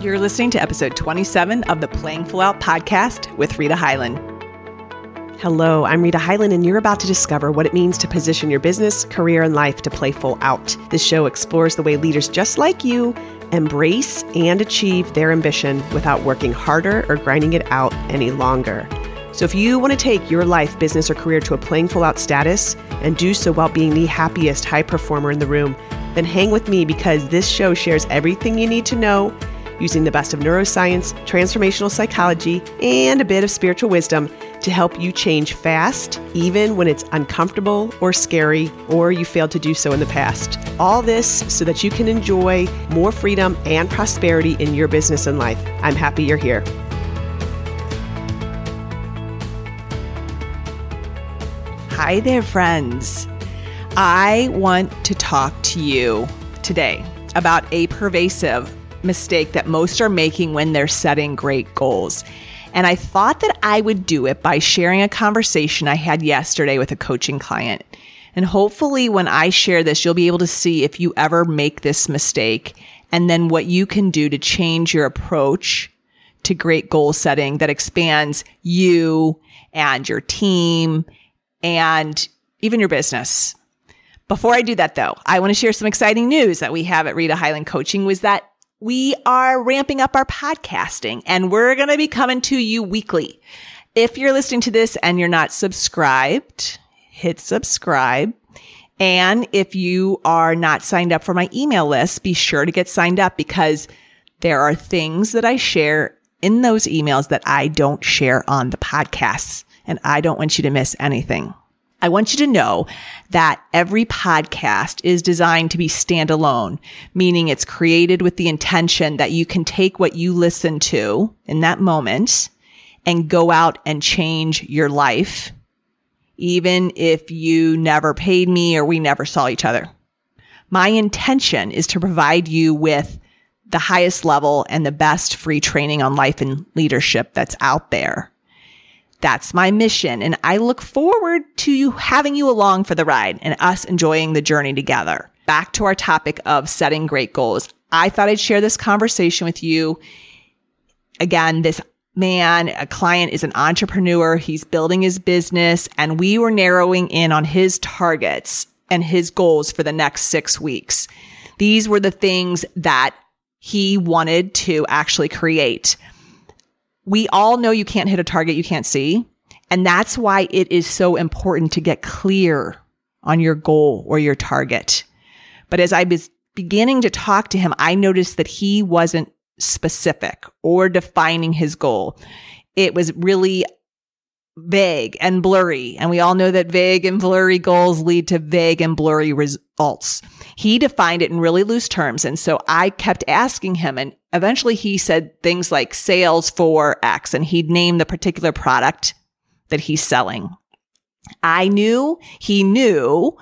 You're listening to episode 27 of the Playing Full Out podcast with Rita Hyland. Hello, I'm Rita Hyland, and you're about to discover what it means to position your business, career, and life to play full out. This show explores the way leaders just like you embrace and achieve their ambition without working harder or grinding it out any longer. So, if you want to take your life, business, or career to a playing full out status and do so while being the happiest high performer in the room, then hang with me because this show shares everything you need to know using the best of neuroscience, transformational psychology, and a bit of spiritual wisdom to help you change fast, even when it's uncomfortable or scary, or you failed to do so in the past. All this so that you can enjoy more freedom and prosperity in your business and life. I'm happy you're here. Hi there, friends. I want to talk to you today about a pervasive mistake that most are making when they're setting great goals. And I thought that I would do it by sharing a conversation I had yesterday with a coaching client. And hopefully, when I share this, you'll be able to see if you ever make this mistake and then what you can do to change your approach to great goal setting that expands you and your team and even your business. Before I do that though, I want to share some exciting news that we have at Rita Hyland Coaching was that we are ramping up our podcasting and we're going to be coming to you weekly. If you're listening to this and you're not subscribed, hit subscribe. And if you are not signed up for my email list, be sure to get signed up because there are things that I share in those emails that I don't share on the podcasts. And I don't want you to miss anything. I want you to know that every podcast is designed to be standalone, meaning it's created with the intention that you can take what you listen to in that moment and go out and change your life, even if you never paid me or we never saw each other. My intention is to provide you with the highest level and the best free training on life and leadership that's out there. That's my mission. And I look forward to you having you along for the ride and us enjoying the journey together. Back to our topic of setting great goals. I thought I'd share this conversation with you. Again, this man, a client is an entrepreneur. He's building his business and we were narrowing in on his targets and his goals for the next six weeks. These were the things that he wanted to actually create we all know you can't hit a target you can't see. And that's why it is so important to get clear on your goal or your target. But as I was beginning to talk to him, I noticed that he wasn't specific or defining his goal. It was really vague and blurry. And we all know that vague and blurry goals lead to vague and blurry results. He defined it in really loose terms. And so I kept asking him and eventually he said things like sales for X and he'd name the particular product that he's selling. I knew he knew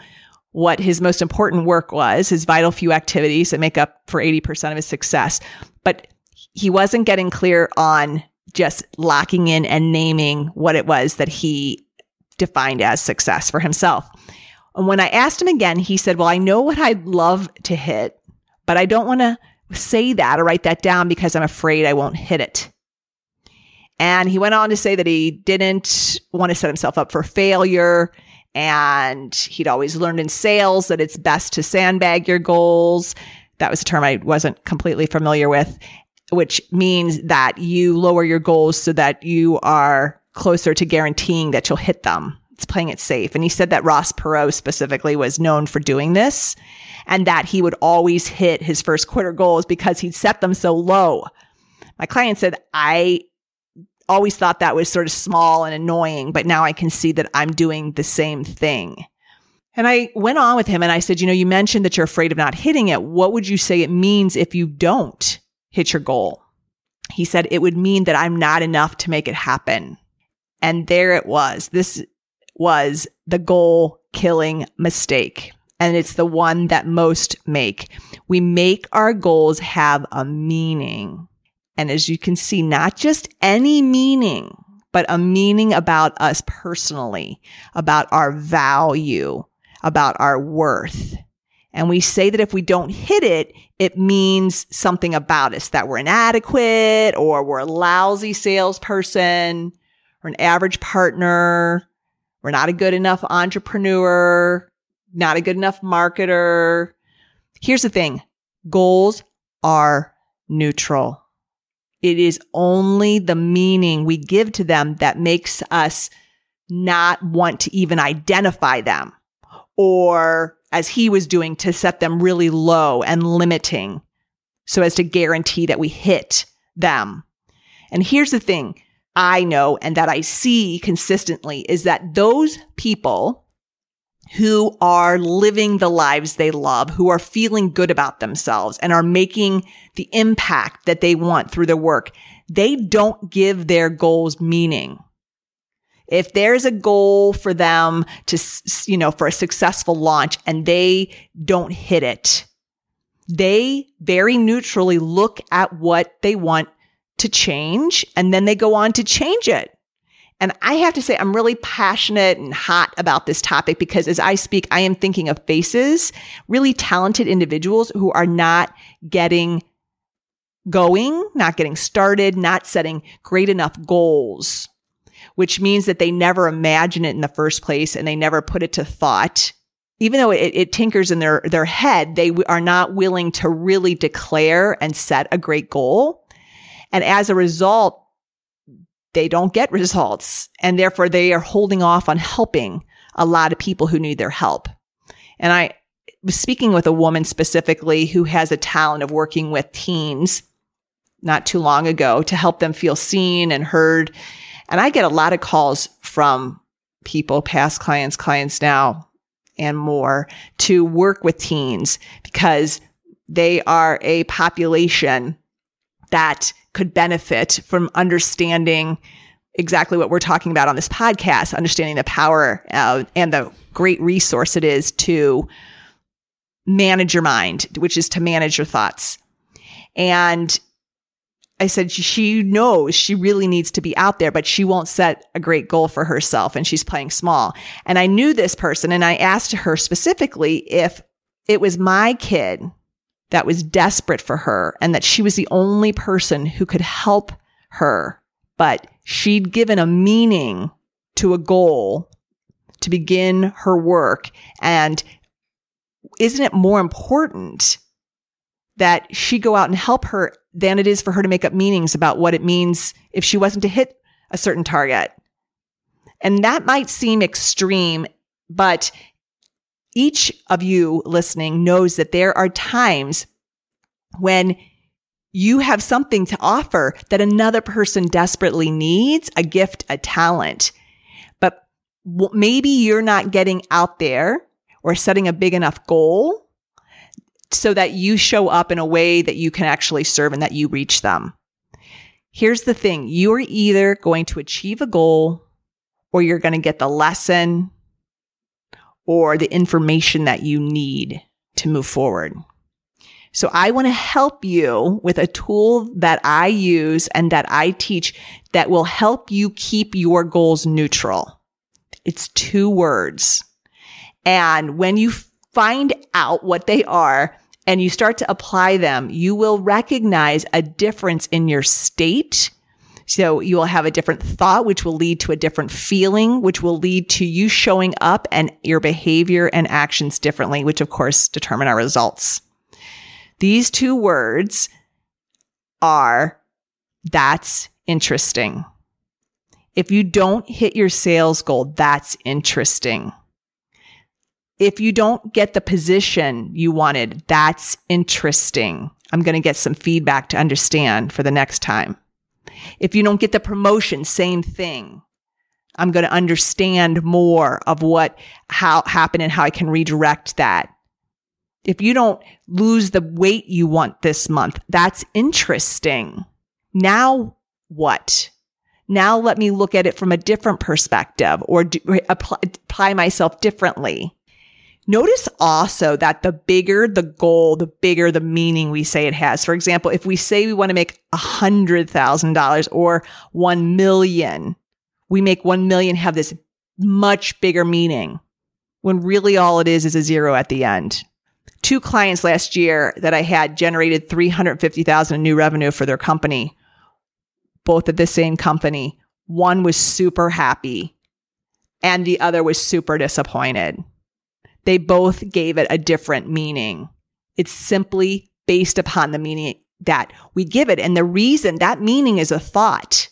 what his most important work was, his vital few activities that make up for 80% of his success. But he wasn't getting clear on just locking in and naming what it was that he defined as success for himself. And when I asked him again, he said, Well, I know what I'd love to hit, but I don't want to say that or write that down because I'm afraid I won't hit it. And he went on to say that he didn't want to set himself up for failure. And he'd always learned in sales that it's best to sandbag your goals. That was a term I wasn't completely familiar with which means that you lower your goals so that you are closer to guaranteeing that you'll hit them. Playing it safe. And he said that Ross Perot specifically was known for doing this and that he would always hit his first quarter goals because he'd set them so low. My client said, I always thought that was sort of small and annoying, but now I can see that I'm doing the same thing. And I went on with him and I said, you know, you mentioned that you're afraid of not hitting it. What would you say it means if you don't? hit your goal. He said it would mean that I'm not enough to make it happen. And there it was. This was the goal killing mistake. And it's the one that most make. We make our goals have a meaning. And as you can see, not just any meaning, but a meaning about us personally, about our value, about our worth. And we say that if we don't hit it, it means something about us that we're inadequate or we're a lousy salesperson or an average partner. We're not a good enough entrepreneur, not a good enough marketer. Here's the thing. Goals are neutral. It is only the meaning we give to them that makes us not want to even identify them or as he was doing to set them really low and limiting so as to guarantee that we hit them. And here's the thing I know and that I see consistently is that those people who are living the lives they love, who are feeling good about themselves and are making the impact that they want through their work, they don't give their goals meaning. If there's a goal for them to, you know, for a successful launch and they don't hit it, they very neutrally look at what they want to change and then they go on to change it. And I have to say, I'm really passionate and hot about this topic because as I speak, I am thinking of faces, really talented individuals who are not getting going, not getting started, not setting great enough goals which means that they never imagine it in the first place and they never put it to thought. Even though it, it tinkers in their, their head, they are not willing to really declare and set a great goal. And as a result, they don't get results. And therefore they are holding off on helping a lot of people who need their help. And I was speaking with a woman specifically who has a talent of working with teens not too long ago to help them feel seen and heard and I get a lot of calls from people, past clients, clients now, and more to work with teens because they are a population that could benefit from understanding exactly what we're talking about on this podcast, understanding the power uh, and the great resource it is to manage your mind, which is to manage your thoughts. And I said she knows she really needs to be out there, but she won't set a great goal for herself and she's playing small. And I knew this person and I asked her specifically if it was my kid that was desperate for her and that she was the only person who could help her, but she'd given a meaning to a goal to begin her work. And isn't it more important that she go out and help her than it is for her to make up meanings about what it means if she wasn't to hit a certain target. And that might seem extreme, but each of you listening knows that there are times when you have something to offer that another person desperately needs a gift, a talent. But maybe you're not getting out there or setting a big enough goal so that you show up in a way that you can actually serve and that you reach them. Here's the thing. You are either going to achieve a goal or you're going to get the lesson or the information that you need to move forward. So I want to help you with a tool that I use and that I teach that will help you keep your goals neutral. It's two words. And when you find out what they are and you start to apply them, you will recognize a difference in your state. So you will have a different thought, which will lead to a different feeling, which will lead to you showing up and your behavior and actions differently, which of course determine our results. These two words are that's interesting. If you don't hit your sales goal, that's interesting. If you don't get the position you wanted, that's interesting. I'm going to get some feedback to understand for the next time. If you don't get the promotion, same thing. I'm going to understand more of what how happened and how I can redirect that. If you don't lose the weight you want this month, that's interesting. Now what? Now let me look at it from a different perspective or do, apply, apply myself differently. Notice also that the bigger the goal, the bigger the meaning we say it has. For example, if we say we want to make $100,000 or 1 million, we make 1 million have this much bigger meaning when really all it is is a zero at the end. two clients last year that I had generated 350,000 in new revenue for their company, both at the same company. One was super happy and the other was super disappointed. They both gave it a different meaning. It's simply based upon the meaning that we give it. And the reason that meaning is a thought.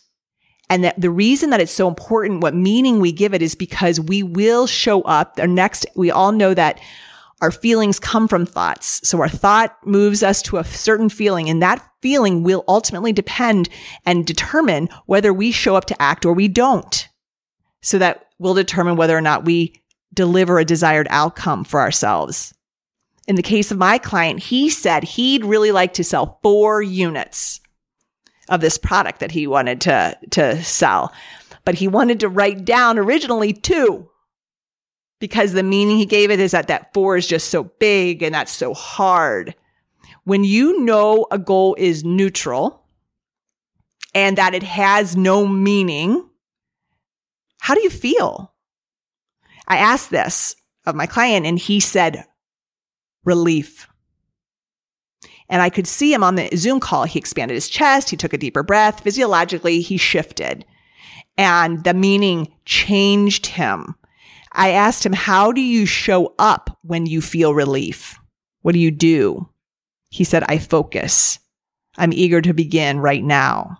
And that the reason that it's so important what meaning we give it is because we will show up. Our next, we all know that our feelings come from thoughts. So our thought moves us to a certain feeling and that feeling will ultimately depend and determine whether we show up to act or we don't. So that will determine whether or not we deliver a desired outcome for ourselves. In the case of my client, he said he'd really like to sell four units of this product that he wanted to, to sell, but he wanted to write down originally two because the meaning he gave it is that that four is just so big and that's so hard. When you know a goal is neutral and that it has no meaning, how do you feel? I asked this of my client and he said, relief. And I could see him on the Zoom call. He expanded his chest. He took a deeper breath. Physiologically, he shifted and the meaning changed him. I asked him, How do you show up when you feel relief? What do you do? He said, I focus. I'm eager to begin right now,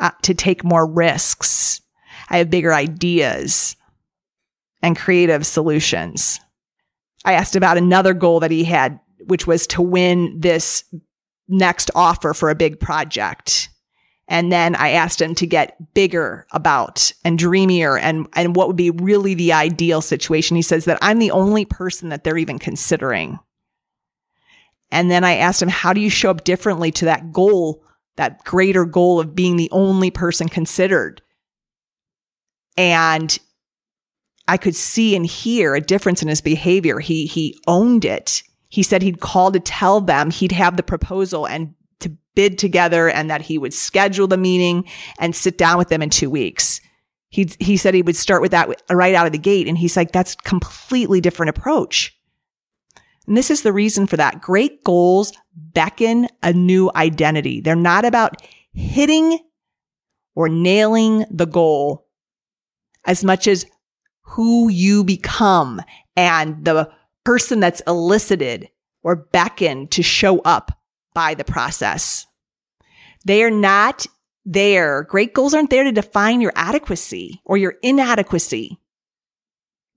uh, to take more risks. I have bigger ideas and creative solutions. I asked about another goal that he had, which was to win this next offer for a big project. And then I asked him to get bigger about and dreamier and, and what would be really the ideal situation. He says that I'm the only person that they're even considering. And then I asked him, how do you show up differently to that goal, that greater goal of being the only person considered? And I could see and hear a difference in his behavior. He, he owned it. He said he'd call to tell them he'd have the proposal and to bid together and that he would schedule the meeting and sit down with them in two weeks. He, he said he would start with that right out of the gate. And he's like, that's completely different approach. And this is the reason for that. Great goals beckon a new identity. They're not about hitting or nailing the goal as much as who you become and the person that's elicited or beckoned to show up by the process. They are not there. Great goals aren't there to define your adequacy or your inadequacy.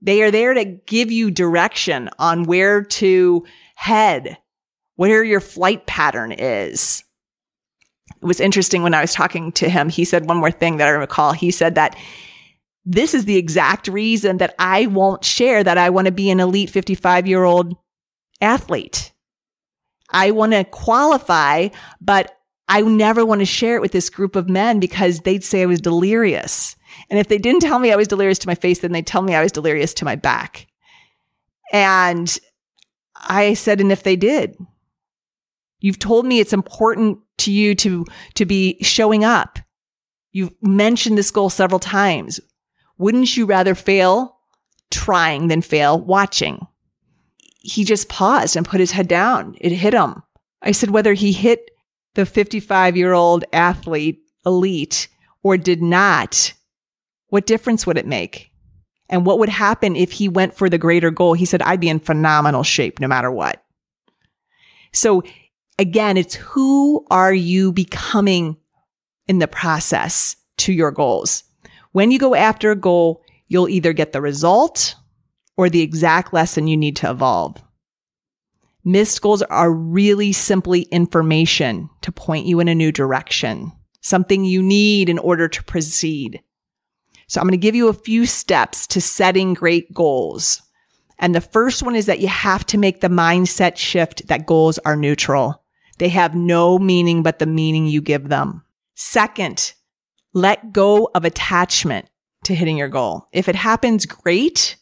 They are there to give you direction on where to head, where your flight pattern is. It was interesting when I was talking to him. He said one more thing that I recall. He said that this is the exact reason that I won't share that I want to be an elite 55 year old athlete. I want to qualify, but I never want to share it with this group of men because they'd say I was delirious. And if they didn't tell me I was delirious to my face, then they'd tell me I was delirious to my back. And I said, and if they did, you've told me it's important to you to, to be showing up. You've mentioned this goal several times. Wouldn't you rather fail trying than fail watching? he just paused and put his head down. It hit him. I said, whether he hit the 55 year old athlete elite or did not, what difference would it make? And what would happen if he went for the greater goal? He said, I'd be in phenomenal shape no matter what. So again, it's who are you becoming in the process to your goals? When you go after a goal, you'll either get the result or the exact lesson you need to evolve. Missed goals are really simply information to point you in a new direction, something you need in order to proceed. So I'm going to give you a few steps to setting great goals. And the first one is that you have to make the mindset shift that goals are neutral. They have no meaning but the meaning you give them. Second, let go of attachment to hitting your goal. If it happens, great.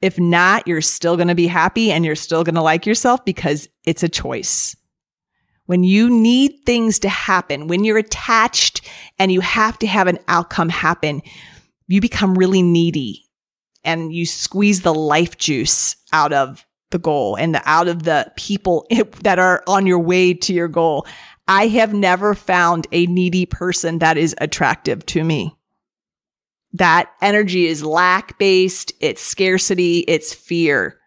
If not, you're still going to be happy and you're still going to like yourself because it's a choice. When you need things to happen, when you're attached and you have to have an outcome happen, you become really needy and you squeeze the life juice out of the goal and out of the people that are on your way to your goal. I have never found a needy person that is attractive to me. That energy is lack based. It's scarcity. It's fear.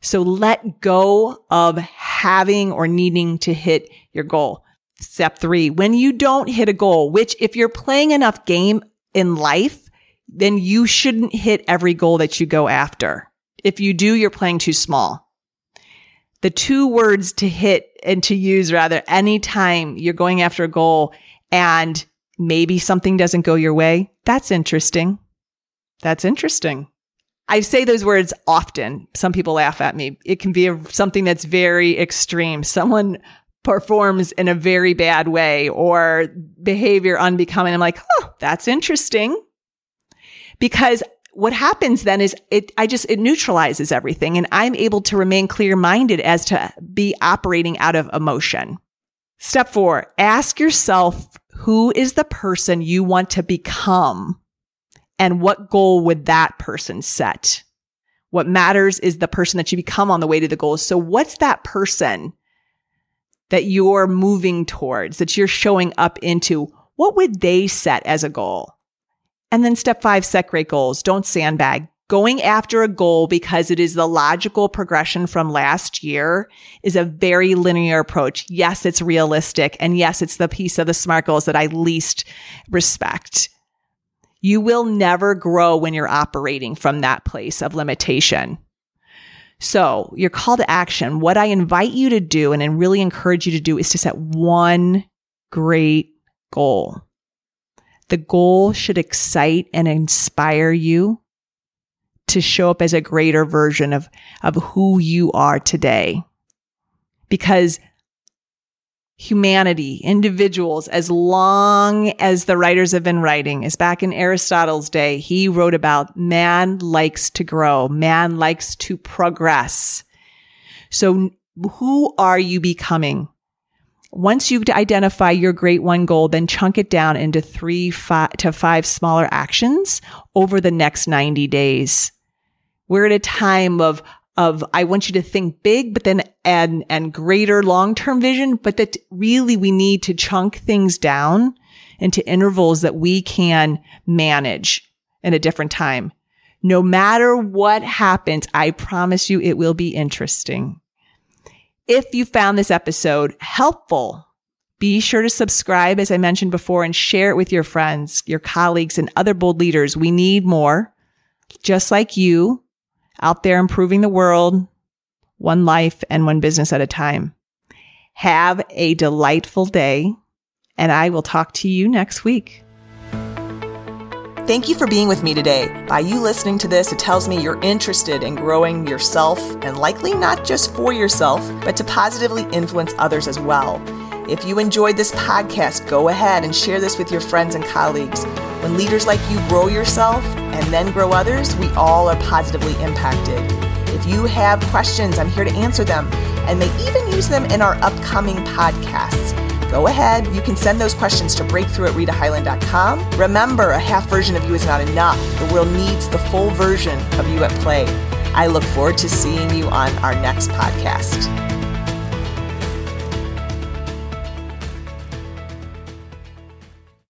So let go of having or needing to hit your goal. Step three, when you don't hit a goal, which if you're playing enough game in life, then you shouldn't hit every goal that you go after. If you do, you're playing too small. The two words to hit and to use rather anytime you're going after a goal and maybe something doesn't go your way. That's interesting. That's interesting. I say those words often. Some people laugh at me. It can be a, something that's very extreme. Someone performs in a very bad way or behavior unbecoming. I'm like, oh, that's interesting. Because what happens then is it, I just, it neutralizes everything and I'm able to remain clear minded as to be operating out of emotion. Step four, ask yourself who is the person you want to become and what goal would that person set? What matters is the person that you become on the way to the goal. So what's that person that you're moving towards, that you're showing up into? What would they set as a goal? And then step five, set great goals. Don't sandbag. Going after a goal because it is the logical progression from last year is a very linear approach. Yes, it's realistic. And yes, it's the piece of the SMART goals that I least respect. You will never grow when you're operating from that place of limitation. So your call to action, what I invite you to do and really encourage you to do is to set one great goal. The goal should excite and inspire you to show up as a greater version of, of who you are today. Because humanity, individuals, as long as the writers have been writing, is back in Aristotle's day, he wrote about man likes to grow, man likes to progress. So who are you becoming? Once you identify your great one goal, then chunk it down into three five, to five smaller actions over the next 90 days. We're at a time of of I want you to think big, but then and and greater long term vision, but that really we need to chunk things down into intervals that we can manage in a different time. No matter what happens, I promise you it will be interesting. If you found this episode helpful, be sure to subscribe, as I mentioned before, and share it with your friends, your colleagues, and other bold leaders. We need more, just like you, out there improving the world, one life and one business at a time. Have a delightful day, and I will talk to you next week. Thank you for being with me today. By you listening to this, it tells me you're interested in growing yourself and likely not just for yourself, but to positively influence others as well. If you enjoyed this podcast, go ahead and share this with your friends and colleagues. When leaders like you grow yourself and then grow others, we all are positively impacted. If you have questions, I'm here to answer them and may even use them in our upcoming podcasts. Go ahead, you can send those questions to breakthrough at. Remember, a half version of you is not enough. The world needs the full version of you at play. I look forward to seeing you on our next podcast.